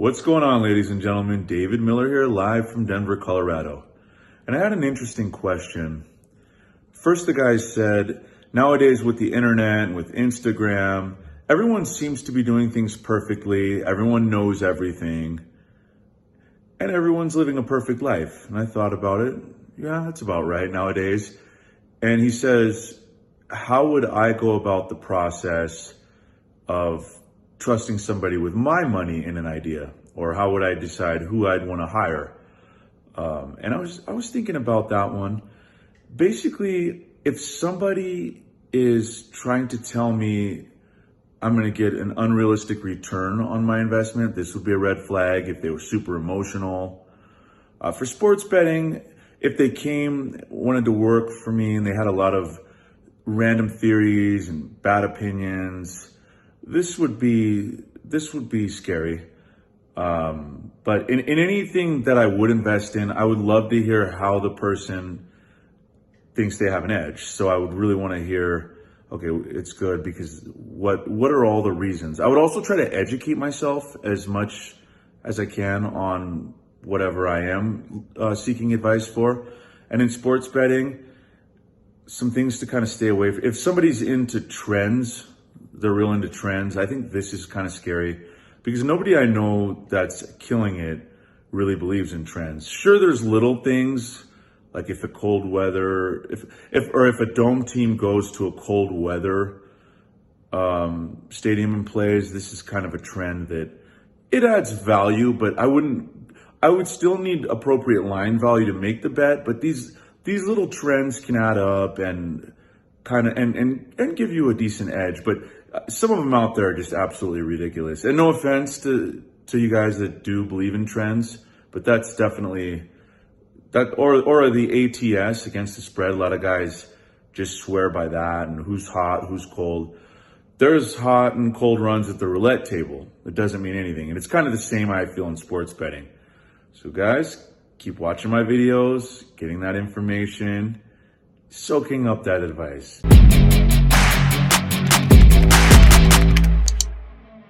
What's going on, ladies and gentlemen? David Miller here, live from Denver, Colorado. And I had an interesting question. First, the guy said, nowadays with the internet and with Instagram, everyone seems to be doing things perfectly, everyone knows everything, and everyone's living a perfect life. And I thought about it. Yeah, that's about right nowadays. And he says, How would I go about the process of trusting somebody with my money in an idea? Or how would I decide who I'd want to hire? Um, and I was I was thinking about that one. Basically, if somebody is trying to tell me I'm going to get an unrealistic return on my investment, this would be a red flag. If they were super emotional, uh, for sports betting, if they came wanted to work for me and they had a lot of random theories and bad opinions, this would be this would be scary. Um, but in, in anything that I would invest in, I would love to hear how the person thinks they have an edge. So I would really want to hear, okay, it's good because what what are all the reasons? I would also try to educate myself as much as I can on whatever I am uh, seeking advice for. And in sports betting, some things to kind of stay away from. If somebody's into trends, they're real into trends. I think this is kind of scary because nobody I know that's killing it really believes in trends. Sure, there's little things like if a cold weather, if if or if a dome team goes to a cold weather um, stadium and plays, this is kind of a trend that it adds value, but I wouldn't. I would still need appropriate line value to make the bet, but these these little trends can add up and kind of and and and give you a decent edge. But uh, some of them out there are just absolutely ridiculous. And no offense to to you guys that do believe in trends, but that's definitely that or or the ATS against the spread. A lot of guys just swear by that and who's hot, who's cold. There's hot and cold runs at the roulette table. It doesn't mean anything. And it's kind of the same I feel in sports betting. So guys, keep watching my videos, getting that information, soaking up that advice.